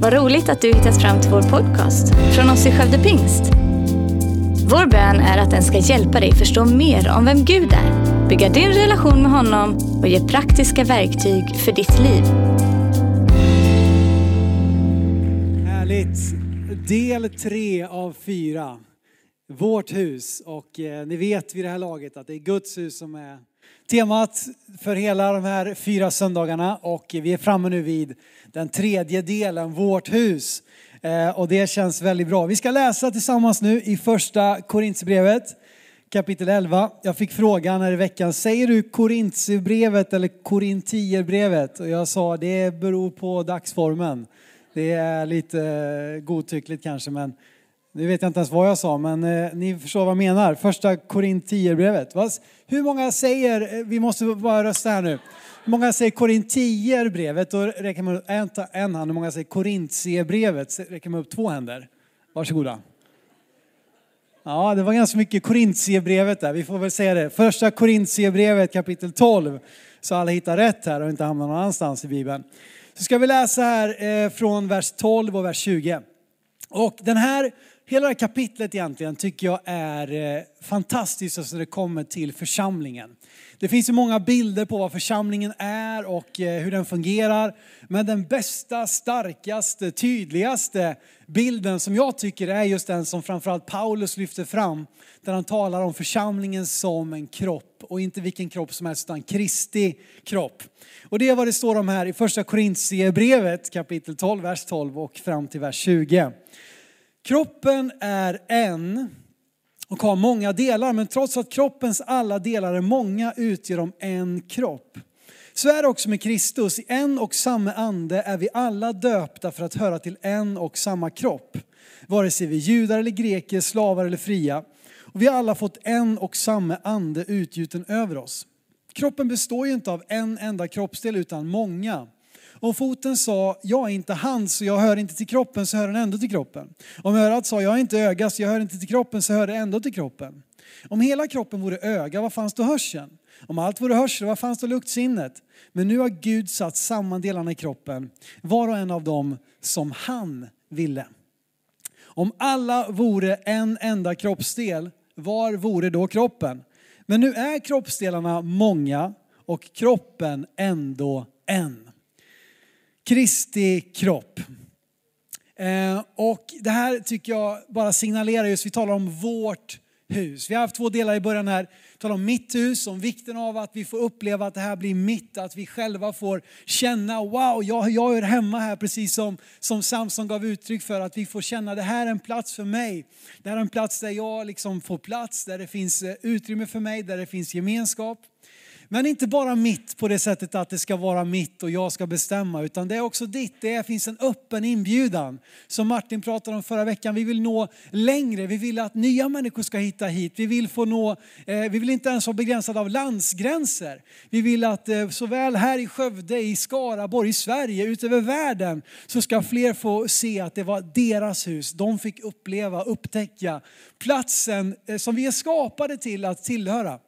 Vad roligt att du hittat fram till vår podcast från oss i Skövde Pingst. Vår bön är att den ska hjälpa dig förstå mer om vem Gud är, bygga din relation med honom och ge praktiska verktyg för ditt liv. Härligt! Del tre av fyra. Vårt hus. Och eh, ni vet vid det här laget att det är Guds hus som är temat för hela de här fyra söndagarna. Och eh, vi är framme nu vid den tredje delen, Vårt hus. Eh, och det känns väldigt bra. Vi ska läsa tillsammans nu i första Korintierbrevet kapitel 11. Jag fick frågan här i veckan, säger du Korintierbrevet eller Korintierbrevet? Och jag sa, det beror på dagsformen. Det är lite eh, godtyckligt kanske, men nu vet jag inte ens vad jag sa, men eh, ni förstår vad jag menar. Första Korintierbrevet. Hur många säger, eh, vi måste bara rösta här nu. Hur många säger Korintierbrevet? Då räcker man upp en, en hand. Hur många säger Korintierbrevet? Räcker man upp två händer. Varsågoda. Ja, det var ganska mycket Korintierbrevet där. Vi får väl säga det. Första Korintierbrevet kapitel 12. Så alla hittar rätt här och inte hamnar någon annanstans i Bibeln. Så ska vi läsa här eh, från vers 12 och vers 20. Och den här, hela det här kapitlet egentligen tycker jag är eh, fantastiskt, fantastiskt när det kommer till församlingen. Det finns ju många bilder på vad församlingen är och eh, hur den fungerar. Men den bästa, starkaste, tydligaste bilden som jag tycker är just den som framförallt Paulus lyfter fram. Där han talar om församlingen som en kropp och inte vilken kropp som helst utan Kristi kropp. Och det är vad det står om här i första Korintierbrevet kapitel 12, vers 12 och fram till vers 20. Kroppen är en och har många delar, men trots att kroppens alla delar är många utgör de en kropp. Så är det också med Kristus. I en och samma ande är vi alla döpta för att höra till en och samma kropp. Vare sig vi är judar eller greker, slavar eller fria. Och vi har alla fått en och samma ande utgjuten över oss. Kroppen består ju inte av en enda kroppsdel utan många. Om foten sa, jag är inte hand så jag hör inte till kroppen, så hör den ändå till kroppen. Om örat sa, jag är inte öga så jag hör inte till kroppen, så hör det ändå till kroppen. Om hela kroppen vore öga, vad fanns då hörseln? Om allt vore hörsel, vad fanns då luktsinnet? Men nu har Gud satt samman delarna i kroppen, var och en av dem som han ville. Om alla vore en enda kroppsdel, var vore då kroppen? Men nu är kroppsdelarna många och kroppen ändå en. Kristi kropp. Eh, och det här tycker jag bara signalerar just, vi talar om vårt hus. Vi har haft två delar i början här. Vi talar om mitt hus, om vikten av att vi får uppleva att det här blir mitt, att vi själva får känna, wow, jag, jag är hemma här, precis som, som Samson gav uttryck för, att vi får känna, det här är en plats för mig. Det här är en plats där jag liksom får plats, där det finns eh, utrymme för mig, där det finns gemenskap. Men inte bara mitt på det sättet att det ska vara mitt och jag ska bestämma, utan det är också ditt. Det finns en öppen inbjudan. Som Martin pratade om förra veckan, vi vill nå längre. Vi vill att nya människor ska hitta hit. Vi vill, få nå, eh, vi vill inte ens vara begränsade av landsgränser. Vi vill att eh, såväl här i Skövde, i Skaraborg, i Sverige, utöver världen, så ska fler få se att det var deras hus. De fick uppleva, upptäcka platsen eh, som vi är skapade till att tillhöra.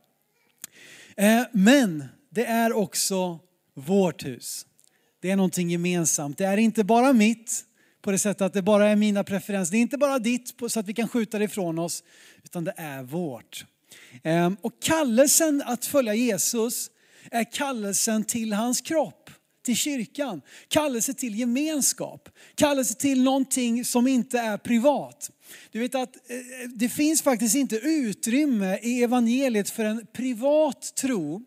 Eh, men det är också vårt hus. Det är någonting gemensamt. Det är inte bara mitt på det sättet att det bara är mina preferenser. Det är inte bara ditt så att vi kan skjuta det ifrån oss, utan det är vårt. Eh, och kallelsen att följa Jesus är kallelsen till hans kropp, till kyrkan. Kallelse till gemenskap, kallelse till någonting som inte är privat. Du vet att eh, eh, det finns faktiskt inte utrymme i evangeliet för en privat tro.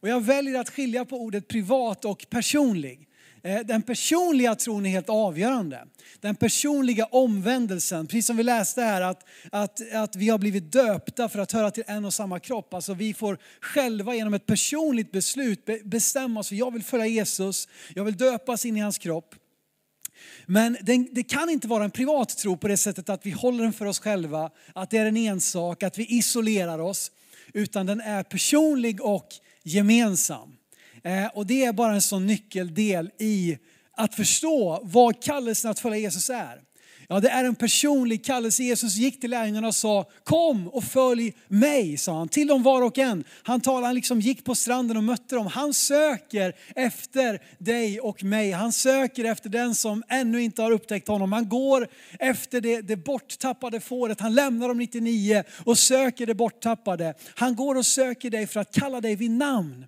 Och jag väljer att skilja på ordet privat och personlig. Eh, den personliga tron är helt avgörande. Den personliga omvändelsen, precis som vi läste här att, att, att vi har blivit döpta för att höra till en och samma kropp. Alltså vi får själva genom ett personligt beslut bestämma oss för jag vill följa Jesus, jag vill döpas in i hans kropp. Men det kan inte vara en privat tro på det sättet att vi håller den för oss själva, att det är en ensak, att vi isolerar oss. Utan den är personlig och gemensam. Eh, och det är bara en sån nyckeldel i att förstå vad kallelsen att följa Jesus är. Ja, det är en personlig kallelse. Jesus gick till lärjungarna och sa, kom och följ mig, sa han, till dem var och en. Han talade, han liksom gick på stranden och mötte dem. Han söker efter dig och mig. Han söker efter den som ännu inte har upptäckt honom. Han går efter det, det borttappade fåret. Han lämnar de 99 och söker det borttappade. Han går och söker dig för att kalla dig vid namn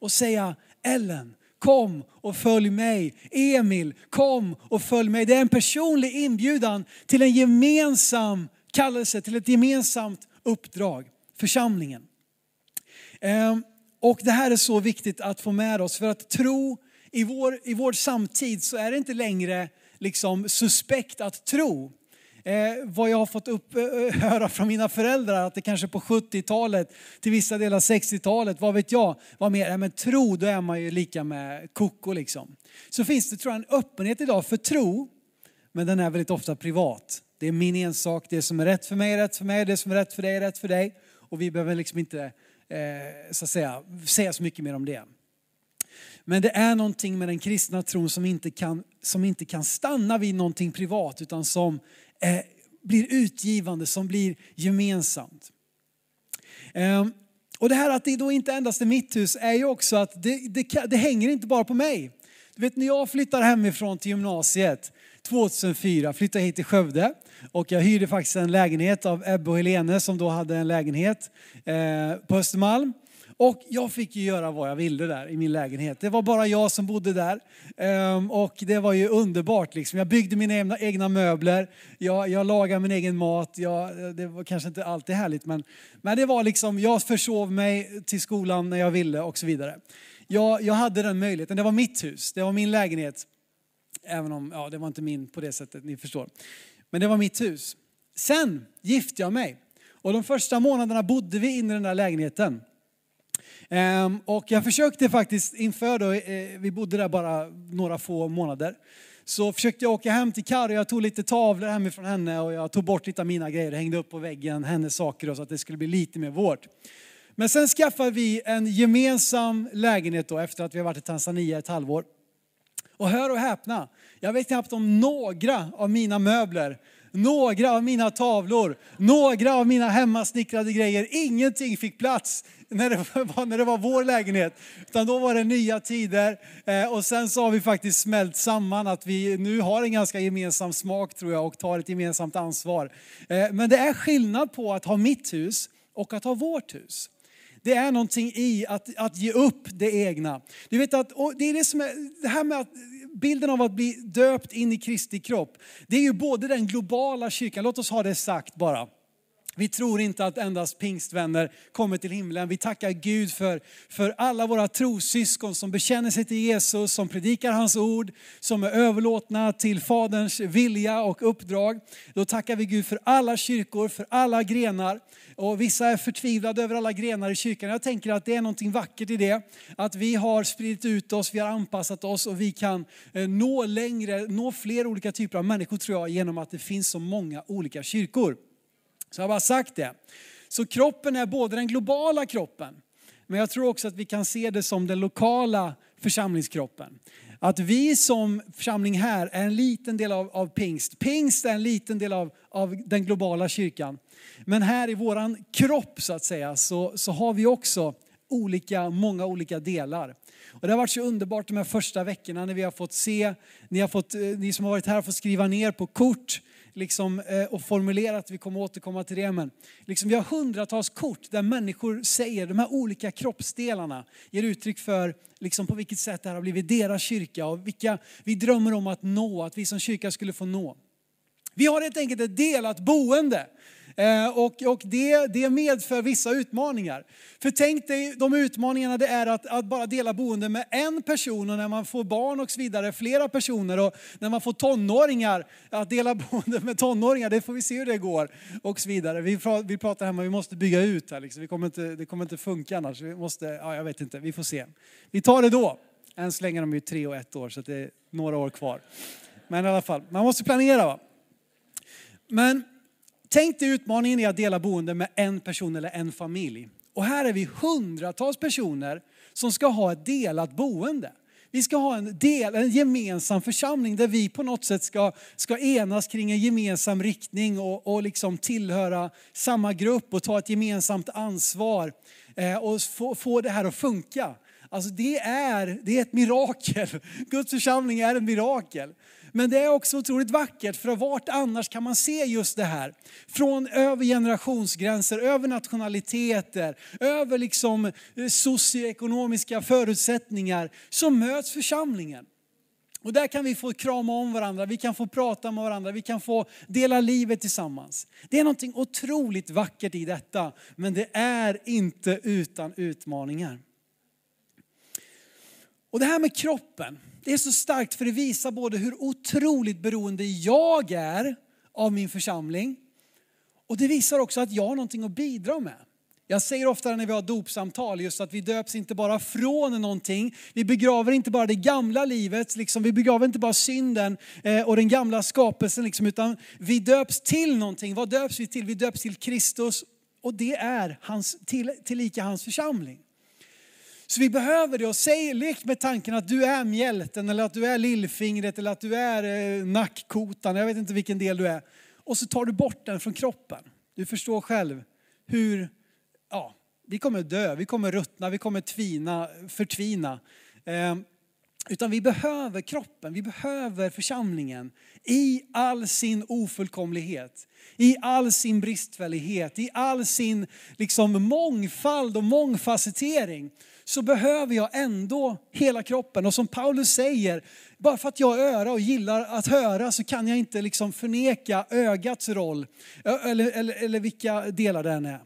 och säga, Ellen, kom och följ mig. Emil, kom och följ mig. Det är en personlig inbjudan till en gemensam kallelse, till ett gemensamt uppdrag, församlingen. Ehm, och det här är så viktigt att få med oss för att tro i vår, i vår samtid så är det inte längre liksom suspekt att tro. Eh, vad jag har fått upp, eh, eh, höra från mina föräldrar, att det kanske på 70-talet, till vissa delar 60-talet, vad vet jag, var mer, ja, men tro, då är man ju lika med koko liksom. Så finns det tror jag en öppenhet idag för tro, men den är väldigt ofta privat. Det är min ensak, det som är rätt för mig är rätt för mig, det som är rätt för dig är rätt för dig. Och vi behöver liksom inte eh, så att säga, säga så mycket mer om det. Men det är någonting med den kristna tron som inte kan, som inte kan stanna vid någonting privat utan som eh, blir utgivande, som blir gemensamt. Eh, och det här att det då inte endast är mitt hus är ju också att det, det, det hänger inte bara på mig. Du vet när jag flyttar hemifrån till gymnasiet 2004, flyttade hit till Skövde och jag hyrde faktiskt en lägenhet av Ebbe och Helene som då hade en lägenhet eh, på Östermalm. Och jag fick ju göra vad jag ville där i min lägenhet. Det var bara jag som bodde där. Ehm, och det var ju underbart. Liksom. Jag byggde mina egna, egna möbler, jag, jag lagade min egen mat. Jag, det var kanske inte alltid härligt men, men det var liksom, jag försov mig till skolan när jag ville och så vidare. Jag, jag hade den möjligheten, det var mitt hus, det var min lägenhet. Även om, ja det var inte min på det sättet, ni förstår. Men det var mitt hus. Sen gifte jag mig. Och de första månaderna bodde vi inne i den där lägenheten. Ehm, och jag försökte faktiskt inför då, eh, vi bodde där bara några få månader, så försökte jag åka hem till Kari, jag tog lite tavlor hemifrån henne och jag tog bort lite av mina grejer och hängde upp på väggen hennes saker så att det skulle bli lite mer vårt. Men sen skaffade vi en gemensam lägenhet då efter att vi har varit i Tanzania ett halvår. Och hör och häpna, jag vet knappt om några av mina möbler några av mina tavlor, några av mina hemmasnickrade grejer. Ingenting fick plats när det var, när det var vår lägenhet. Utan då var det nya tider. Eh, och sen så har vi faktiskt smält samman att vi nu har en ganska gemensam smak tror jag och tar ett gemensamt ansvar. Eh, men det är skillnad på att ha mitt hus och att ha vårt hus. Det är någonting i att, att ge upp det egna. Du vet att, det är det som är, det här med att bilden av att bli döpt in i Kristi kropp, det är ju både den globala kyrkan, låt oss ha det sagt bara. Vi tror inte att endast pingstvänner kommer till himlen. Vi tackar Gud för, för alla våra trossyskon som bekänner sig till Jesus, som predikar hans ord, som är överlåtna till Faderns vilja och uppdrag. Då tackar vi Gud för alla kyrkor, för alla grenar. Och vissa är förtvivlade över alla grenar i kyrkan. Jag tänker att det är någonting vackert i det. Att vi har spridit ut oss, vi har anpassat oss och vi kan eh, nå längre, nå fler olika typer av människor tror jag genom att det finns så många olika kyrkor. Så jag har bara sagt det. Så kroppen är både den globala kroppen, men jag tror också att vi kan se det som den lokala församlingskroppen. Att vi som församling här är en liten del av, av pingst. Pingst är en liten del av, av den globala kyrkan. Men här i våran kropp så att säga så, så har vi också olika, många olika delar. Och det har varit så underbart de här första veckorna när vi har fått se, ni, har fått, eh, ni som har varit här har fått skriva ner på kort liksom, eh, och formulerat, vi kommer återkomma till det, men liksom, vi har hundratals kort där människor säger, de här olika kroppsdelarna ger uttryck för liksom, på vilket sätt det här har blivit deras kyrka och vilka vi drömmer om att nå, att vi som kyrka skulle få nå. Vi har helt enkelt ett delat boende. Eh, och, och det, det medför vissa utmaningar. För tänk dig de utmaningarna det är att, att bara dela boende med en person och när man får barn och så vidare, flera personer och när man får tonåringar, att dela boende med tonåringar, det får vi se hur det går och så vidare. Vi, vi pratar hemma, vi måste bygga ut här liksom. vi kommer inte, det kommer inte funka annars. Vi måste, ja, jag vet inte, vi får se. Vi tar det då. Än så länge är de ju tre och ett år så det är några år kvar. Men i alla fall, man måste planera va. Men Tänk dig utmaningen i att dela boende med en person eller en familj. Och här är vi hundratals personer som ska ha ett delat boende. Vi ska ha en del, en gemensam församling där vi på något sätt ska, ska enas kring en gemensam riktning och, och liksom tillhöra samma grupp och ta ett gemensamt ansvar eh, och få, få det här att funka. Alltså det är, det är ett mirakel. Guds församling är ett mirakel. Men det är också otroligt vackert för vart annars kan man se just det här? Från över generationsgränser, över nationaliteter, över liksom eh, socioekonomiska förutsättningar så möts församlingen. Och där kan vi få krama om varandra, vi kan få prata med varandra, vi kan få dela livet tillsammans. Det är något otroligt vackert i detta, men det är inte utan utmaningar. Och det här med kroppen, det är så starkt för det visar både hur otroligt beroende jag är av min församling och det visar också att jag har någonting att bidra med. Jag säger ofta när vi har dopsamtal just att vi döps inte bara från någonting. Vi begraver inte bara det gamla livet, liksom, vi begraver inte bara synden eh, och den gamla skapelsen, liksom, utan vi döps till någonting. Vad döps vi till? Vi döps till Kristus och det är hans, till, tillika hans församling. Så vi behöver det och säg, lek med tanken att du är mjälten eller att du är lillfingret eller att du är eh, nackkotan, jag vet inte vilken del du är. Och så tar du bort den från kroppen. Du förstår själv hur, ja, vi kommer dö, vi kommer ruttna, vi kommer tvina, förtvina. Eh, utan vi behöver kroppen, vi behöver församlingen i all sin ofullkomlighet, i all sin bristfällighet, i all sin liksom mångfald och mångfacettering så behöver jag ändå hela kroppen. Och som Paulus säger, bara för att jag har öra och gillar att höra så kan jag inte liksom förneka ögats roll eller, eller, eller vilka delar den är.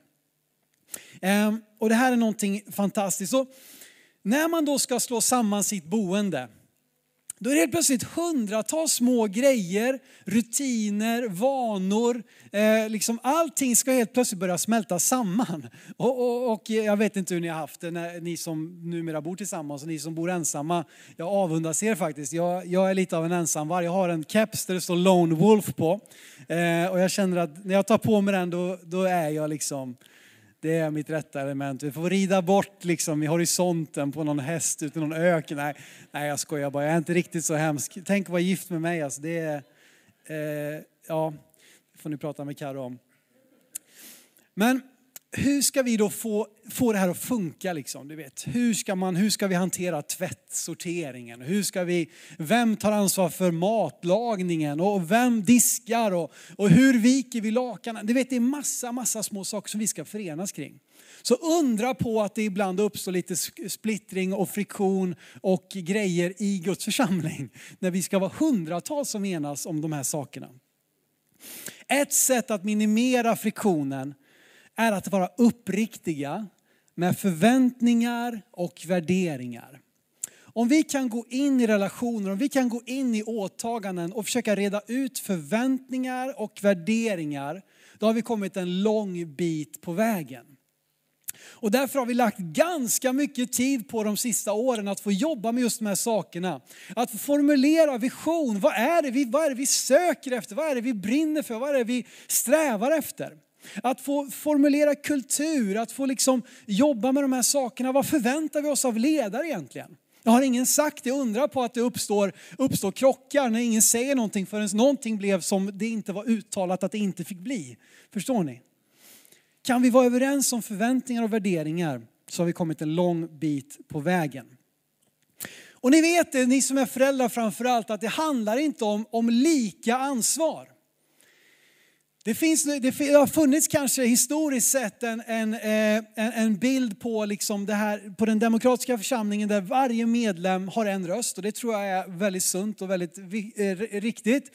Ehm, och det här är någonting fantastiskt. Så när man då ska slå samman sitt boende då är det helt plötsligt hundratals små grejer, rutiner, vanor. Eh, liksom allting ska helt plötsligt börja smälta samman. Och, och, och, jag vet inte hur ni har haft det, när, ni som numera bor tillsammans och ni som bor ensamma. Jag avundas er faktiskt. Jag, jag är lite av en ensamvarg. Jag har en keps där det står Lone Wolf på. Eh, och jag känner att när jag tar på mig den då, då är jag liksom det är mitt rätta element. Vi får rida bort liksom i horisonten på någon häst ute i någon öken. Nej, nej, jag skojar bara. Jag är inte riktigt så hemsk. Tänk att vara gift med mig. Alltså, det är, eh, ja, det får ni prata med Karo om. Men hur ska vi då få, få det här att funka? Liksom, du vet? Hur, ska man, hur ska vi hantera tvättsorteringen? Hur ska vi, vem tar ansvar för matlagningen? Och vem diskar? Och, och hur viker vi lakanen? Du vet, det är massa, massa små saker som vi ska förenas kring. Så undra på att det ibland uppstår lite splittring och friktion och grejer i Guds församling. När vi ska vara hundratals som enas om de här sakerna. Ett sätt att minimera friktionen är att vara uppriktiga med förväntningar och värderingar. Om vi kan gå in i relationer, om vi kan gå in i åtaganden och försöka reda ut förväntningar och värderingar, då har vi kommit en lång bit på vägen. Och därför har vi lagt ganska mycket tid på de sista åren att få jobba med just de här sakerna. Att få formulera vision. Vad är, det vi, vad är det vi söker efter? Vad är det vi brinner för? Vad är det vi strävar efter? Att få formulera kultur, att få liksom jobba med de här sakerna. Vad förväntar vi oss av ledare egentligen? Jag har ingen sagt det, undra på att det uppstår, uppstår krockar när ingen säger någonting förrän någonting blev som det inte var uttalat att det inte fick bli. Förstår ni? Kan vi vara överens om förväntningar och värderingar så har vi kommit en lång bit på vägen. Och ni vet det, ni som är föräldrar framförallt, att det handlar inte om, om lika ansvar. Det, finns, det har funnits kanske historiskt sett en, eh, en, en, bild på, liksom det här, på den demokratiska församlingen där varje medlem har en röst och det tror jag är väldigt sunt och väldigt eh, riktigt.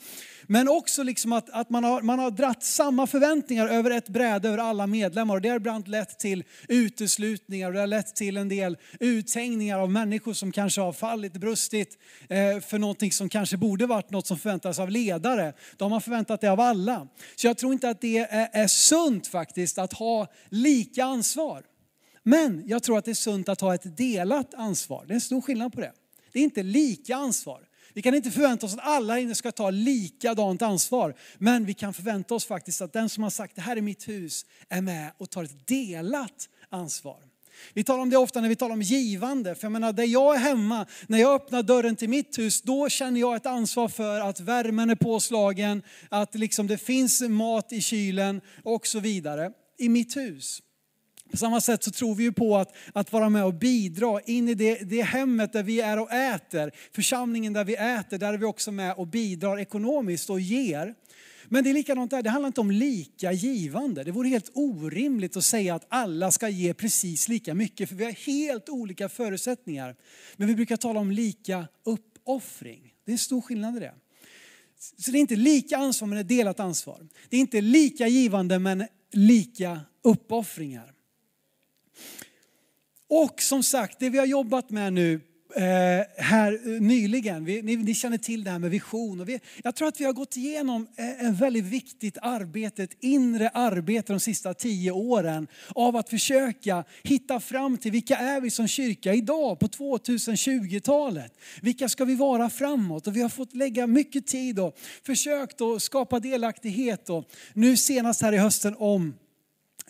Men också liksom att, att man, har, man har dratt samma förväntningar över ett bräde över alla medlemmar. Och det har ibland lett till uteslutningar och det har lett till en del uthängningar av människor som kanske har fallit, brustit eh, för någonting som kanske borde varit något som förväntas av ledare. Då har man förväntat det av alla. Så jag tror inte att det är, är sunt faktiskt att ha lika ansvar. Men jag tror att det är sunt att ha ett delat ansvar. Det är en stor skillnad på det. Det är inte lika ansvar. Vi kan inte förvänta oss att alla inne ska ta likadant ansvar. Men vi kan förvänta oss faktiskt att den som har sagt det här är mitt hus är med och tar ett delat ansvar. Vi talar om det ofta när vi talar om givande. För jag menar, där jag är hemma, när jag öppnar dörren till mitt hus, då känner jag ett ansvar för att värmen är påslagen, att liksom det finns mat i kylen och så vidare i mitt hus. På samma sätt så tror vi ju på att, att vara med och bidra in i det, det hemmet där vi är och äter, församlingen där vi äter, där är vi också med och bidrar ekonomiskt och ger. Men det är likadant där, det handlar inte om lika givande. Det vore helt orimligt att säga att alla ska ge precis lika mycket, för vi har helt olika förutsättningar. Men vi brukar tala om lika uppoffring. Det är en stor skillnad i det. Så det är inte lika ansvar men ett delat ansvar. Det är inte lika givande men lika uppoffringar. Och som sagt, det vi har jobbat med nu eh, här eh, nyligen, vi, ni, ni, känner till det här med vision. Och vi, jag tror att vi har gått igenom eh, ett väldigt viktigt arbete, ett inre arbete de sista tio åren av att försöka hitta fram till vilka är vi som kyrka idag på 2020-talet. Vilka ska vi vara framåt? Och vi har fått lägga mycket tid och försökt att skapa delaktighet. Och nu senast här i hösten om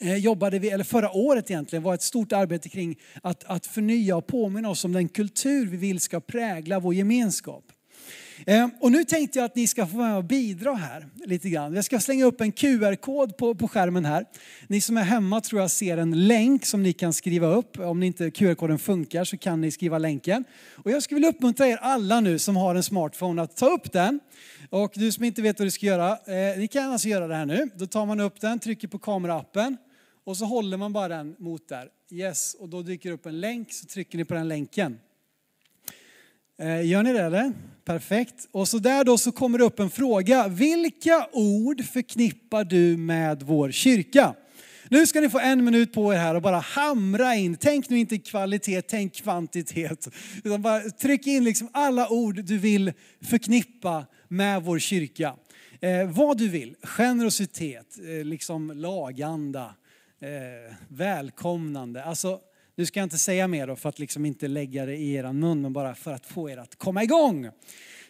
Eh, jobbade vi, eller förra året egentligen, var ett stort arbete kring att, att förnya och påminna oss om den kultur vi vill ska prägla vår gemenskap. Eh, och nu tänkte jag att ni ska få vara med och bidra här lite grann. Jag ska slänga upp en QR-kod på, på skärmen här. Ni som är hemma tror jag ser en länk som ni kan skriva upp. Om inte QR-koden funkar så kan ni skriva länken. Och jag skulle vilja uppmuntra er alla nu som har en smartphone att ta upp den. Och du som inte vet vad du ska göra, eh, ni kan alltså göra det här nu. Då tar man upp den, trycker på kameraappen och så håller man bara den mot där. Yes, och då dyker upp en länk så trycker ni på den länken. Eh, gör ni det eller? Perfekt. Och så där då så kommer det upp en fråga. Vilka ord förknippar du med vår kyrka? Nu ska ni få en minut på er här och bara hamra in. Tänk nu inte kvalitet, tänk kvantitet. Utan bara tryck in liksom alla ord du vill förknippa med vår kyrka. Eh, vad du vill. Generositet, eh, liksom laganda, eh, välkomnande. Alltså, nu ska jag inte säga mer då för att liksom inte lägga det i er mun, men bara för att få er att komma igång.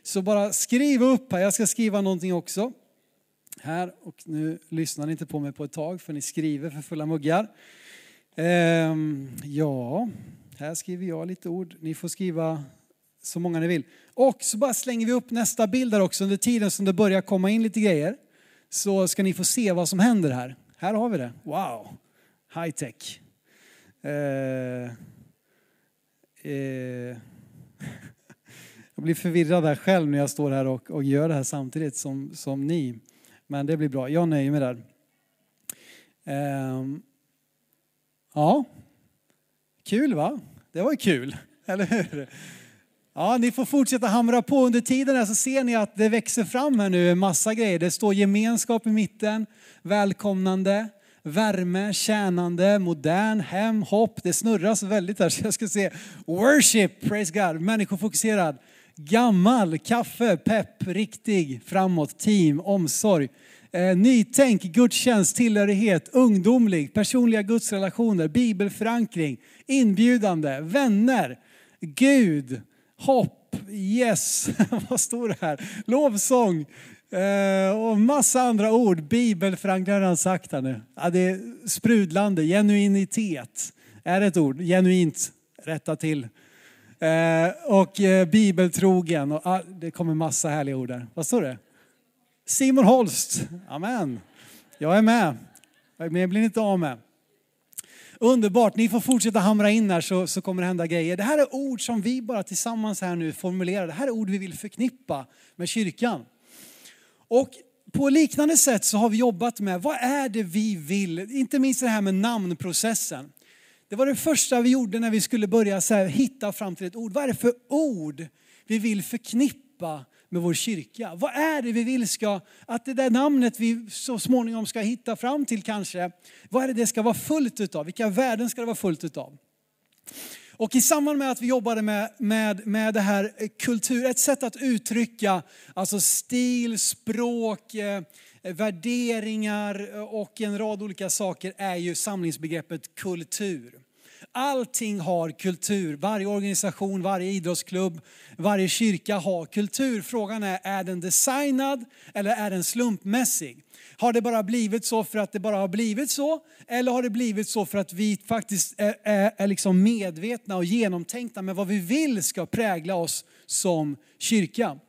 Så bara skriv upp här, jag ska skriva någonting också. Här, och nu lyssnar ni inte på mig på ett tag för ni skriver för fulla muggar. Ehm, ja, här skriver jag lite ord. Ni får skriva så många ni vill. Och så bara slänger vi upp nästa bild där också under tiden som det börjar komma in lite grejer. Så ska ni få se vad som händer här. Här har vi det. Wow, high tech. Eh, eh. Jag blir förvirrad där själv när jag står här och, och gör det här samtidigt som, som ni. Men det blir bra, jag nöjer mig där. Eh, ja, kul va? Det var ju kul, eller hur? Ja, ni får fortsätta hamra på under tiden här så ser ni att det växer fram här nu en massa grejer. Det står gemenskap i mitten, välkomnande, värme, tjänande, modern, hem, hopp. Det snurras väldigt här så jag ska se worship, praise God, människofokuserad, gammal, kaffe, pepp, riktig, framåt, team, omsorg. Eh, nytänk, gudstjänst, tillhörighet, ungdomlig, personliga gudsrelationer, bibelförankring, inbjudande, vänner, Gud, hopp, yes, vad står det här? Lovsång eh, och massa andra ord. Bibelförankring har jag redan sagt här nu. Ja, det är sprudlande, genuinitet är ett ord. Genuint, rätta till. Eh, och eh, bibeltrogen, och, det kommer massa härliga ord där. Vad står det? Simon Holst, amen. Jag är med. Jag blir inte av med. Underbart, ni får fortsätta hamra in här så, så kommer det hända grejer. Det här är ord som vi bara tillsammans här nu formulerar. Det här är ord vi vill förknippa med kyrkan. Och på liknande sätt så har vi jobbat med vad är det vi vill, inte minst det här med namnprocessen. Det var det första vi gjorde när vi skulle börja så här, hitta fram till ett ord. Vad är det för ord vi vill förknippa med vår kyrka? Vad är det vi vill ska, att det där namnet vi så småningom ska hitta fram till kanske, vad är det det ska vara fullt utav? Vilka värden ska det vara fullt utav? Och i samband med att vi jobbade med, med, med det här eh, kultur, ett sätt att uttrycka alltså stil, språk, eh, värderingar eh, och en rad olika saker är ju samlingsbegreppet kultur. Allting har kultur. Varje organisation, varje idrottsklubb, varje kyrka har kultur. Frågan är, är den designad eller är den slumpmässig? Har det bara blivit så för att det bara har blivit så? Eller har det blivit så för att vi faktiskt är, är, är liksom medvetna och genomtänkta med vad vi vill ska prägla oss som kyrka?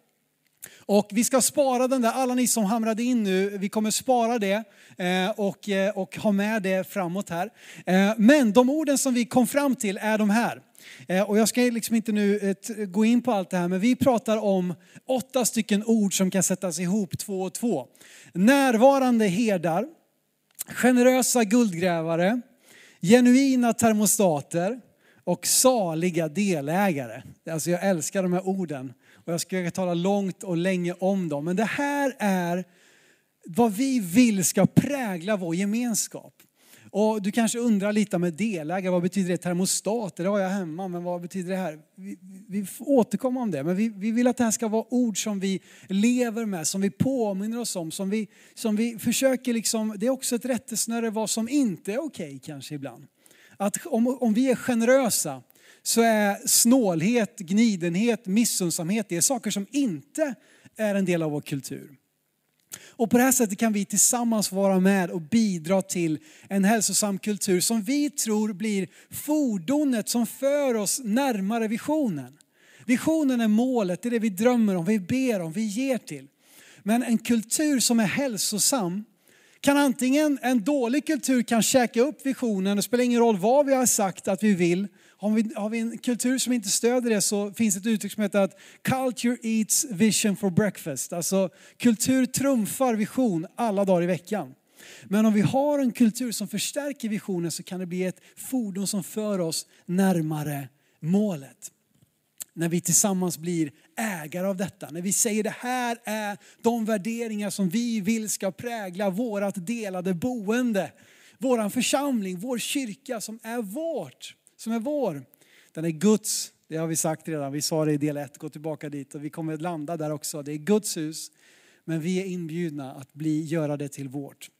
Och vi ska spara den där, alla ni som hamrade in nu, vi kommer spara det eh, och, eh, och ha med det framåt här. Eh, men de orden som vi kom fram till är de här. Och jag ska liksom inte nu gå in på allt det här, men vi pratar om åtta stycken ord som kan sättas ihop två och två. Närvarande herdar, generösa guldgrävare, genuina termostater och saliga delägare. Alltså jag älskar de här orden och jag ska tala långt och länge om dem. Men det här är vad vi vill ska prägla vår gemenskap. Och du kanske undrar lite med delägare, vad betyder det? Termostater, det har jag hemma, men vad betyder det här? Vi, vi får återkomma om det, men vi, vi, vill att det här ska vara ord som vi lever med, som vi påminner oss om, som vi, som vi försöker liksom, det är också ett rättesnöre vad som inte är okej okay, kanske ibland. Att om, om vi är generösa, så är snålhet, gnidenhet, missunnsamhet, det är saker som inte är en del av vår kultur. Och på det här sättet kan vi tillsammans vara med och bidra till en hälsosam kultur som vi tror blir fordonet som för oss närmare visionen. Visionen är målet, det är det vi drömmer om, vi ber om, vi ger till. Men en kultur som är hälsosam kan antingen, en dålig kultur kan käka upp visionen, det spelar ingen roll vad vi har sagt att vi vill, har vi, har vi en kultur som inte stöder det så finns ett uttryck som heter att culture eats vision for breakfast. Alltså kultur trumfar vision alla dagar i veckan. Men om vi har en kultur som förstärker visionen så kan det bli ett fordon som för oss närmare målet. När vi tillsammans blir ägare av detta. När vi säger det här är de värderingar som vi vill ska prägla vårat delade boende. Våran församling, vår kyrka som är vårt som är vår. Den är Guds, det har vi sagt redan, vi sa det i del 1, gå tillbaka dit och vi kommer att landa där också. Det är Guds hus, men vi är inbjudna att bli, göra det till vårt.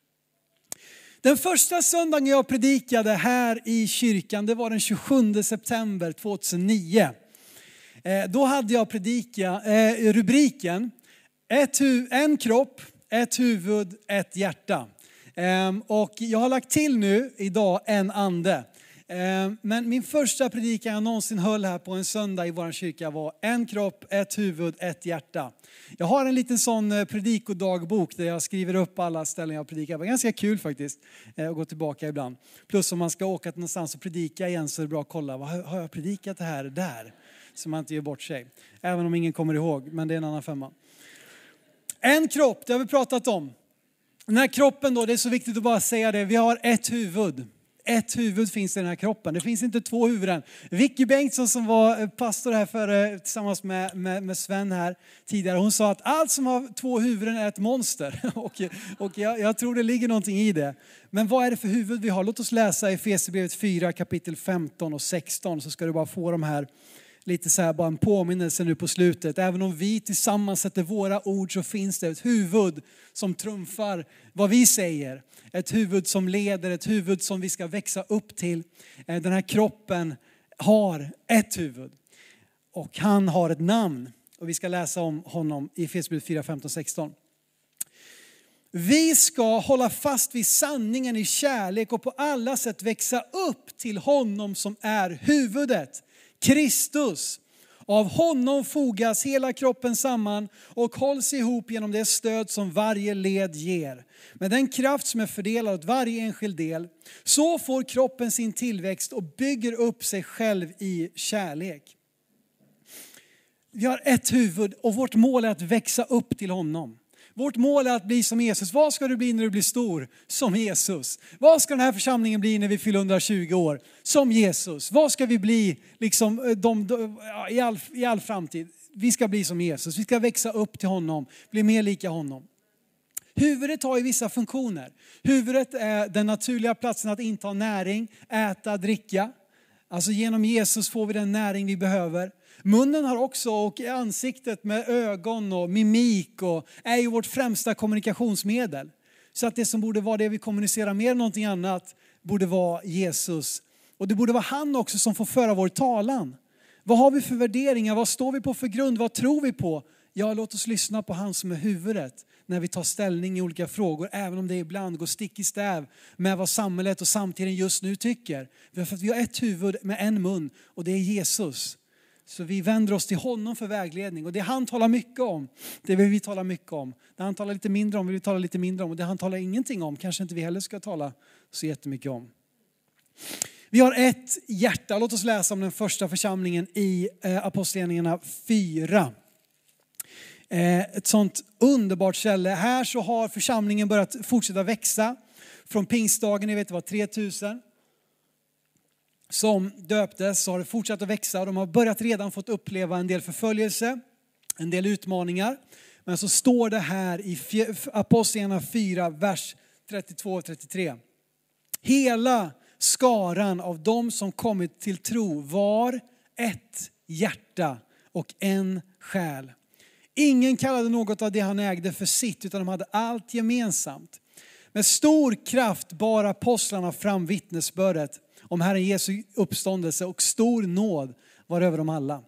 Den första söndagen jag predikade här i kyrkan, det var den 27 september 2009. Eh, då hade jag predika, eh, rubriken ett En kropp, ett huvud, ett hjärta. Ehm, och jag har lagt till nu idag en ande. Eh, men min första predikan jag någonsin höll här på en söndag i vår kyrka var en kropp, ett huvud, ett hjärta. Jag har en liten sån eh, predikodagbok där jag skriver upp alla ställen jag predikar. Det var ganska kul faktiskt eh, att gå tillbaka ibland. Plus om man ska åka någonstans och predika igen så är det bra att kolla, har jag predikat det här där? Så man inte gör bort sig. Även om ingen kommer ihåg, men det är en annan femma. En kropp, det har vi pratat om. Den här kroppen då, det är så viktigt att bara säga det, vi har ett huvud. Ett huvud finns i den här kroppen. Det finns inte två huvuden. Vicky Bengtsson som var eh, pastor här före, tillsammans med, med, med, Sven här tidigare, hon sa att allt som har två huvuden är ett monster. och och jag, jag tror det ligger någonting i det. Men vad är det för huvud vi har? Låt oss läsa i Efesierbrevet 4 kapitel 15 och 16 så ska du bara få de här lite så här bara en påminnelse nu på slutet. Även om vi tillsammans sätter våra ord så finns det ett huvud som trumfar vad vi säger. Ett huvud som leder, ett huvud som vi ska växa upp till. Eh, den här kroppen har ett huvud och han har ett namn. Och vi ska läsa om honom i Efesierbrevet 4, 15, 16. Vi ska hålla fast vid sanningen i kärlek och på alla sätt växa upp till honom som är huvudet Kristus. Av honom fogas hela kroppen samman och hålls ihop genom det stöd som varje led ger. Med den kraft som är fördelad åt varje enskild del, så får kroppen sin tillväxt och bygger upp sig själv i kärlek. Vi har ett huvud och vårt mål är att växa upp till honom. Vårt mål är att bli som Jesus. Vad ska du bli när du blir stor? Som Jesus. Vad ska den här församlingen bli när vi fyller 120 år? Som Jesus. Vad ska vi bli liksom, eh, de, de, i, all, i all framtid? Vi ska bli som Jesus. Vi ska växa upp till honom, bli mer lika honom. Huvudet har ju vissa funktioner. Huvudet är den naturliga platsen att inta näring, äta, dricka. Alltså genom Jesus får vi den näring vi behöver. Munnen har också, och ansiktet med ögon och mimik och är ju vårt främsta kommunikationsmedel. Så att det som borde vara det vi kommunicerar mer än någonting annat borde vara Jesus Och det borde vara han också som får föra vår talan. Vad har vi för värderingar? Vad står vi på för grund? Vad tror vi på? Ja, låt oss lyssna på han som är huvudet när vi tar ställning i olika frågor, även om det ibland går stick i stäv med vad samhället och samtiden just nu tycker. För att vi har ett huvud med en mun och det är Jesus. Så vi vänder oss till honom för vägledning. Och det han talar mycket om, det vill vi tala mycket om. Det han talar lite mindre om vill vi tala lite mindre om. Och det han talar ingenting om kanske inte vi heller ska tala så jättemycket om. Vi har ett hjärta. Låt oss läsa om den första församlingen i eh, Apostlagärningarna 4. Eh, ett sånt underbart ställe. Här så har församlingen börjat fortsätta växa. Från pingstdagen, ni vet det var 3000 som döptes så har det fortsatt att växa. De har börjat redan fått uppleva en del förföljelse, en del utmaningar. Men så står det här i Apostlagärningarna 4, vers 32 och 33. Hela skaran av dem som kommit till tro var ett hjärta och en själ. Ingen kallade något av det han ägde för sitt, utan de hade allt gemensamt. Med stor kraft bar apostlarna fram vittnesbördet om Herren Jesu uppståndelse och stor nåd var över dem alla.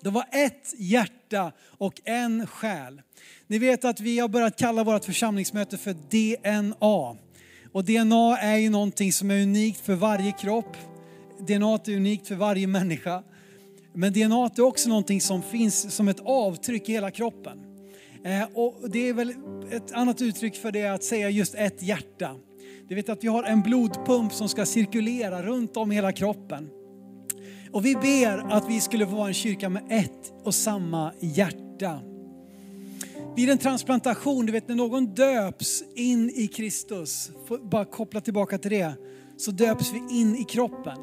Det var ett hjärta och en själ. Ni vet att vi har börjat kalla vårt församlingsmöte för DNA. Och DNA är ju någonting som är unikt för varje kropp. DNA är unikt för varje människa. Men DNA är också någonting som finns som ett avtryck i hela kroppen. Eh, och det är väl ett annat uttryck för det att säga just ett hjärta. Du vet att vi har en blodpump som ska cirkulera runt om hela kroppen. Och vi ber att vi skulle få vara en kyrka med ett och samma hjärta. Vid en transplantation, du vet när någon döps in i Kristus, bara koppla tillbaka till det, så döps vi in i kroppen.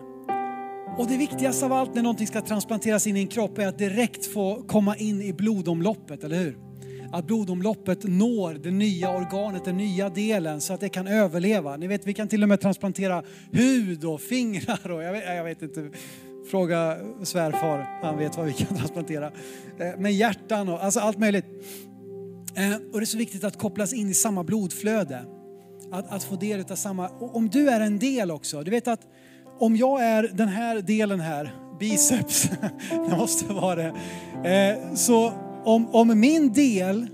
Och det viktigaste av allt när någonting ska transplanteras in i en kropp är att direkt få komma in i blodomloppet, eller hur? Att blodomloppet når det nya organet, den nya delen så att det kan överleva. Ni vet, vi kan till och med transplantera hud och fingrar och jag vet, jag vet inte. Fråga svärfar, han vet vad vi kan transplantera. Eh, men hjärtan och alltså allt möjligt. Eh, och det är så viktigt att kopplas in i samma blodflöde. Att, att få del av samma, och om du är en del också. Du vet att om jag är den här delen här, biceps, det måste vara det. Eh, så om, om min del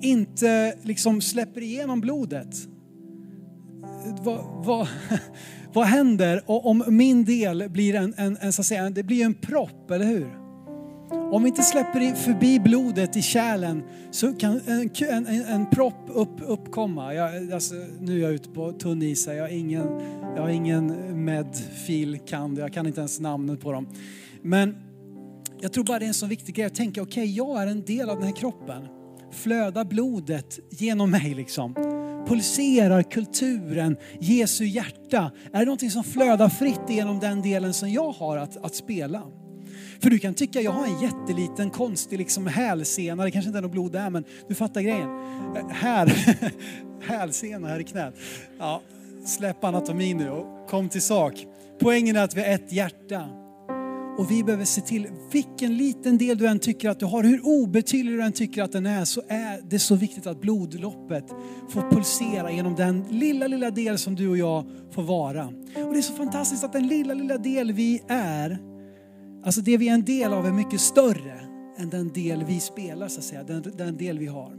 inte liksom släpper igenom blodet, vad, vad, vad händer om min del blir en, en, en, så att säga, det blir en propp, eller hur? Om vi inte släpper förbi blodet i kärlen så kan en, en, en propp upp, uppkomma. Jag, alltså, nu är jag ute på tunn is jag har ingen, jag har ingen medfil kan jag kan inte ens namnet på dem. Men jag tror bara det är en så viktig grej att tänka, okej okay, jag är en del av den här kroppen. Flödar blodet genom mig liksom? Pulserar kulturen, Jesu hjärta? Är det någonting som flödar fritt genom den delen som jag har att, att spela? För du kan tycka, jag har en jätteliten konstig liksom hälsena, det kanske inte är något blod där men du fattar grejen. Här, hälsena här i knät. Ja, släpp anatomin nu och kom till sak. Poängen är att vi har ett hjärta. Och vi behöver se till, vilken liten del du än tycker att du har, hur obetydlig du än tycker att den är, så är det så viktigt att blodloppet får pulsera genom den lilla, lilla del som du och jag får vara. Och det är så fantastiskt att den lilla, lilla del vi är, alltså det vi är en del av är mycket större än den del vi spelar så att säga, den, den del vi har.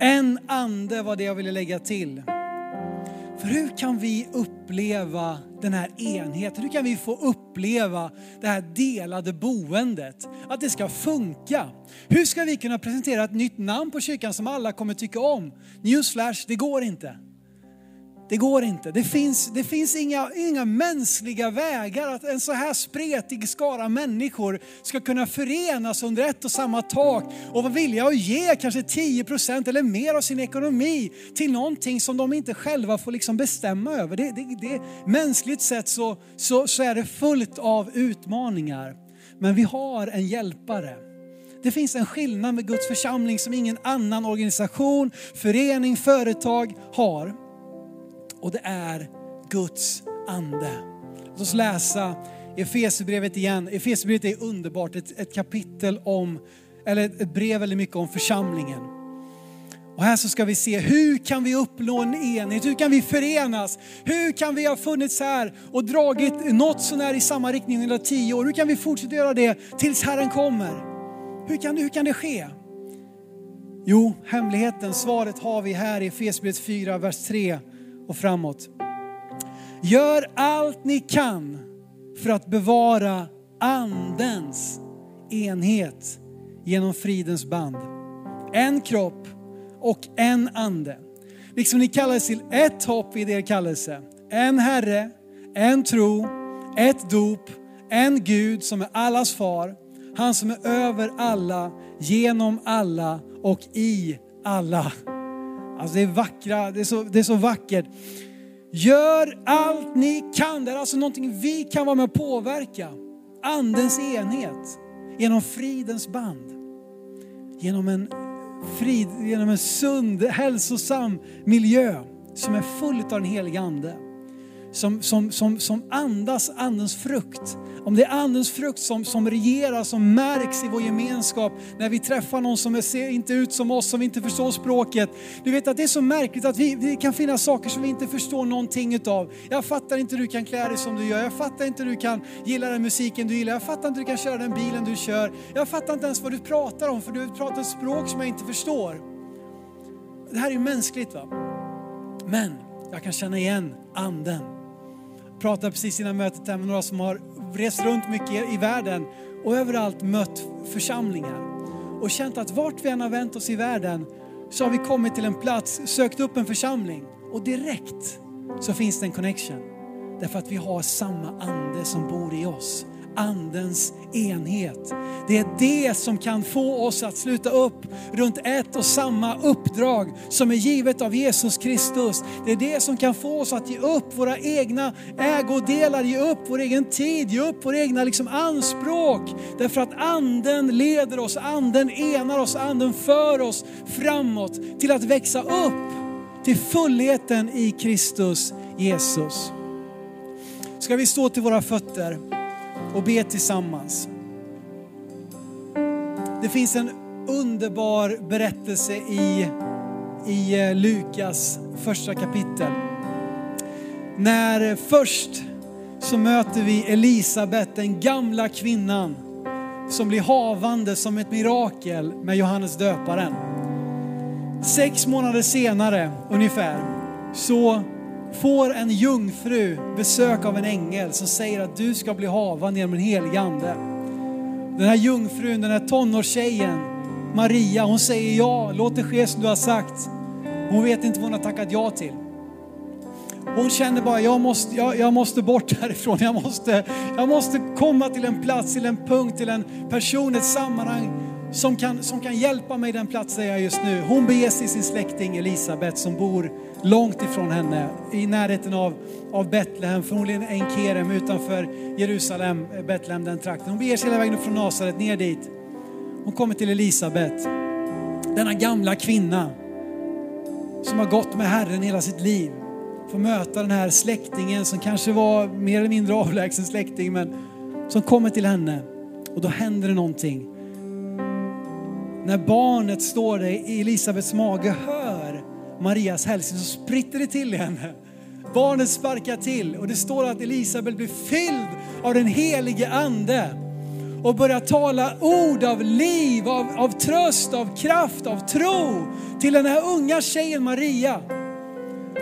En ande var det jag ville lägga till. För hur kan vi uppleva den här enheten? Hur kan vi få uppleva det här delade boendet? Att det ska funka. Hur ska vi kunna presentera ett nytt namn på kyrkan som alla kommer tycka om? Newsflash, det går inte. Det går inte. Det finns, det finns inga, inga mänskliga vägar att en så här spretig skara människor ska kunna förenas under ett och samma tak och vara villiga att ge kanske 10% eller mer av sin ekonomi till någonting som de inte själva får liksom bestämma över. Det, det, det, mänskligt sett så, så, så är det fullt av utmaningar. Men vi har en hjälpare. Det finns en skillnad med Guds församling som ingen annan organisation, förening, företag har och det är Guds ande. Låt oss läsa Efesierbrevet igen. Efesierbrevet är underbart, ett, ett kapitel om, eller ett brev väldigt mycket om församlingen. Och här så ska vi se hur kan vi uppnå en enhet, hur kan vi förenas, hur kan vi ha funnits här och dragit något sånär i samma riktning under tio år, hur kan vi fortsätta göra det tills Herren kommer? Hur kan, hur kan det ske? Jo, hemligheten, svaret har vi här i Efesierbrevet 4, vers 3 och framåt. Gör allt ni kan för att bevara andens enhet genom fridens band. En kropp och en ande. Liksom ni kallades till ett hopp i er kallelse. En Herre, en tro, ett dop, en Gud som är allas far. Han som är över alla, genom alla och i alla. Alltså det är vackra, det är så, det är så vackert. Gör allt ni kan. Det är alltså någonting vi kan vara med och påverka. Andens enhet genom fridens band. Genom en, frid, genom en sund, hälsosam miljö som är full av den heliga Ande. Som, som, som, som andas andens frukt om det är andens frukt som, som regerar, som märks i vår gemenskap när vi träffar någon som ser inte ut som oss, som inte förstår språket. Du vet att det är så märkligt att vi, det kan finnas saker som vi inte förstår någonting utav. Jag fattar inte hur du kan klä dig som du gör. Jag fattar inte hur du kan gilla den musiken du gillar. Jag fattar inte hur du kan köra den bilen du kör. Jag fattar inte ens vad du pratar om för du pratar ett språk som jag inte förstår. Det här är mänskligt va. Men jag kan känna igen anden. Jag pratade precis innan mötet med några som har rest runt mycket i världen och överallt mött församlingar. Och känt att vart vi än har vänt oss i världen så har vi kommit till en plats, sökt upp en församling och direkt så finns det en connection. Därför att vi har samma ande som bor i oss andens enhet. Det är det som kan få oss att sluta upp runt ett och samma uppdrag som är givet av Jesus Kristus. Det är det som kan få oss att ge upp våra egna ägodelar, ge upp vår egen tid, ge upp våra egna liksom anspråk. Därför att anden leder oss, anden enar oss, anden för oss framåt till att växa upp till fullheten i Kristus Jesus. Ska vi stå till våra fötter? Och be tillsammans. Det finns en underbar berättelse i, i eh, Lukas första kapitel. När först så möter vi Elisabet, den gamla kvinnan som blir havande som ett mirakel med Johannes döparen. Sex månader senare ungefär så får en jungfru besök av en ängel som säger att du ska bli havande genom en helig ande. Den här jungfrun, den här tonårstjejen, Maria, hon säger ja, låt det ske som du har sagt. Hon vet inte vad hon har tackat ja till. Hon känner bara, jag måste, jag, jag måste bort härifrån. Jag måste, jag måste komma till en plats, till en punkt, till en person, ett sammanhang som kan, som kan hjälpa mig den plats där jag är just nu. Hon beger sig till sin släkting Elisabet som bor långt ifrån henne, i närheten av, av Betlehem, förmodligen Enkerem utanför Jerusalem, eh, Betlehem den trakten. Hon beger sig hela vägen från Nasaret ner dit. Hon kommer till Elisabet, denna gamla kvinna som har gått med Herren hela sitt liv. Får möta den här släktingen som kanske var mer eller mindre avlägsen släkting men som kommer till henne och då händer det någonting. När barnet står där i Elisabets mage hör Marias hälsning så spritter det till i henne. Barnet sparkar till och det står att Elisabet blir fylld av den helige ande och börjar tala ord av liv, av, av tröst, av kraft, av tro till den här unga tjejen Maria.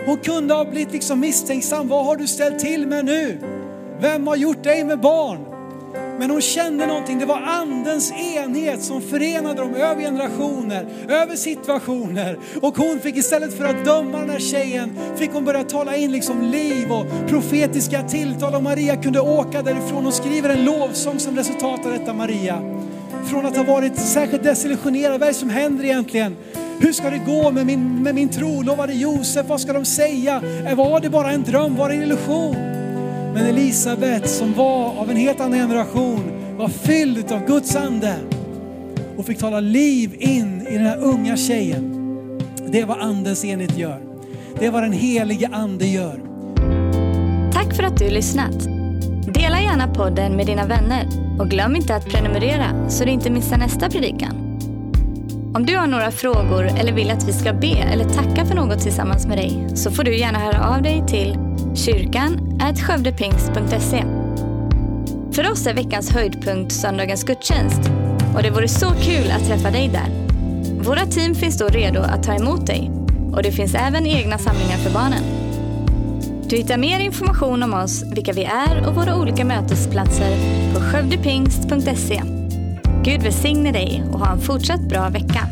Hon kunde ha blivit liksom misstänksam. Vad har du ställt till med nu? Vem har gjort dig med barn? Men hon kände någonting, det var andens enhet som förenade dem över generationer, över situationer. Och hon fick istället för att döma den här tjejen, fick hon börja tala in liksom liv och profetiska tilltal. Och Maria kunde åka därifrån och skriver en lovsång som resultat av detta Maria. Från att ha varit särskilt desillusionerad, vad är det som händer egentligen? Hur ska det gå med min, med min tro? Lovade Josef, vad ska de säga? Var det bara en dröm? Var det en illusion? Men Elisabet som var av en helt annan generation var fylld av Guds ande och fick tala liv in i den här unga tjejen. Det är vad andens enhet gör. Det är vad den helige ande gör. Tack för att du lyssnat. Dela gärna podden med dina vänner och glöm inte att prenumerera så du inte missar nästa predikan. Om du har några frågor eller vill att vi ska be eller tacka för något tillsammans med dig så får du gärna höra av dig till kyrkan skövdepingst.se. För oss är veckans höjdpunkt söndagens gudstjänst och det vore så kul att träffa dig där. Våra team finns då redo att ta emot dig och det finns även egna samlingar för barnen. Du hittar mer information om oss, vilka vi är och våra olika mötesplatser på skövdepingst.se. Gud välsigne dig och ha en fortsatt bra vecka.